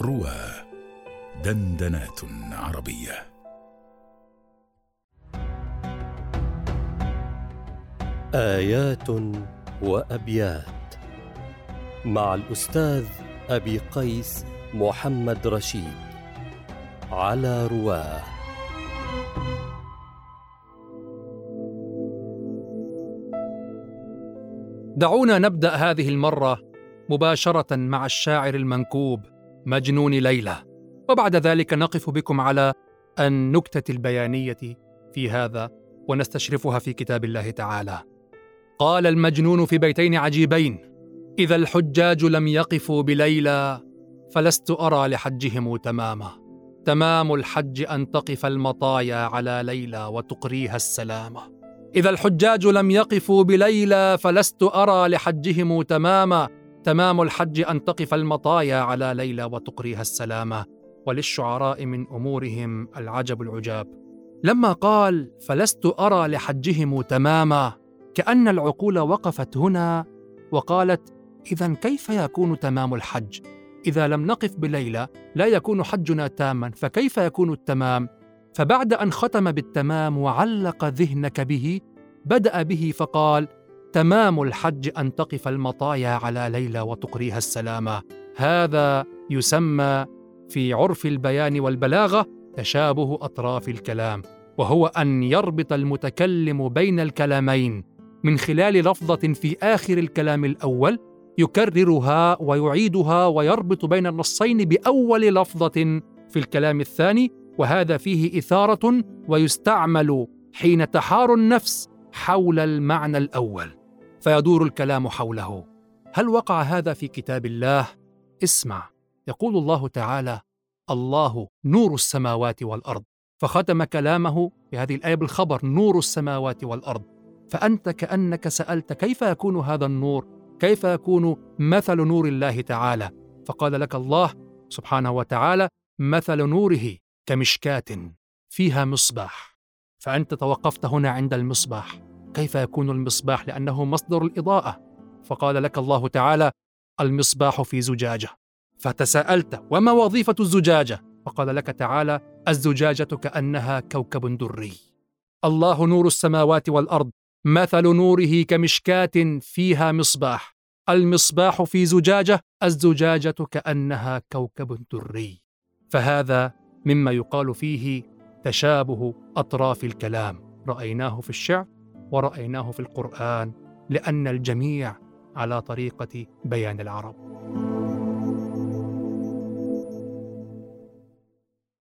روى دندنات عربية. آيات وأبيات مع الأستاذ أبي قيس محمد رشيد على رواه. دعونا نبدأ هذه المرة مباشرة مع الشاعر المنكوب مجنون ليلى. وبعد ذلك نقف بكم على النكته البيانية في هذا ونستشرفها في كتاب الله تعالى. قال المجنون في بيتين عجيبين إذا الحجاج لم يقفوا بليلى فلست أرى لحجهم تماما. تمام الحج أن تقف المطايا على ليلى وتقريها السلامه إذا الحجاج لم يقفوا بليلى فلست أرى لحجهم تماما. تمام الحج أن تقف المطايا على ليلى وتقريها السلامة وللشعراء من أمورهم العجب العجاب. لما قال فلست أرى لحجهم تماما كأن العقول وقفت هنا وقالت اذا كيف يكون تمام الحج؟ إذا لم نقف بليلى لا يكون حجنا تاما فكيف يكون التمام؟ فبعد أن ختم بالتمام وعلق ذهنك به بدأ به فقال تمام الحج أن تقف المطايا على ليلى وتقريها السلامة. هذا يسمى في عرف البيان والبلاغة تشابه أطراف الكلام وهو أن يربط المتكلم بين الكلامين. من خلال لفظة في آخر الكلام الأول يكررها ويعيدها ويربط بين النصين بأول لفظة في الكلام الثاني وهذا فيه إثارة ويستعمل حين تحار النفس حول المعنى الأول. فيدور الكلام حوله. هل وقع هذا في كتاب الله؟ اسمع. يقول الله تعالى الله نور السماوات والأرض. فختم كلامه في هذه الآية بالخبر نور السماوات والأرض. فأنت كأنك سألت كيف يكون هذا النور؟ كيف يكون مثل نور الله تعالى؟ فقال لك الله سبحانه وتعالى مثل نوره كمشكاة فيها مصباح. فأنت توقفت هنا عند المصباح. كيف يكون المصباح لأنه مصدر الإضاءة؟ فقال لك الله تعالى المصباح في زجاجة. فتساءلت وما وظيفة الزجاجة؟ فقال لك تعالى الزجاجة كأنها كوكب دري. الله نور السماوات والأرض مثل نوره كمشكاة فيها مصباح. المصباح في زجاجة الزجاجة كأنها كوكب دري. فهذا مما يقال فيه تشابه أطراف الكلام. رأيناه في الشعر؟ ورأيناه في القرآن لأن الجميع على طريقة بيان العرب.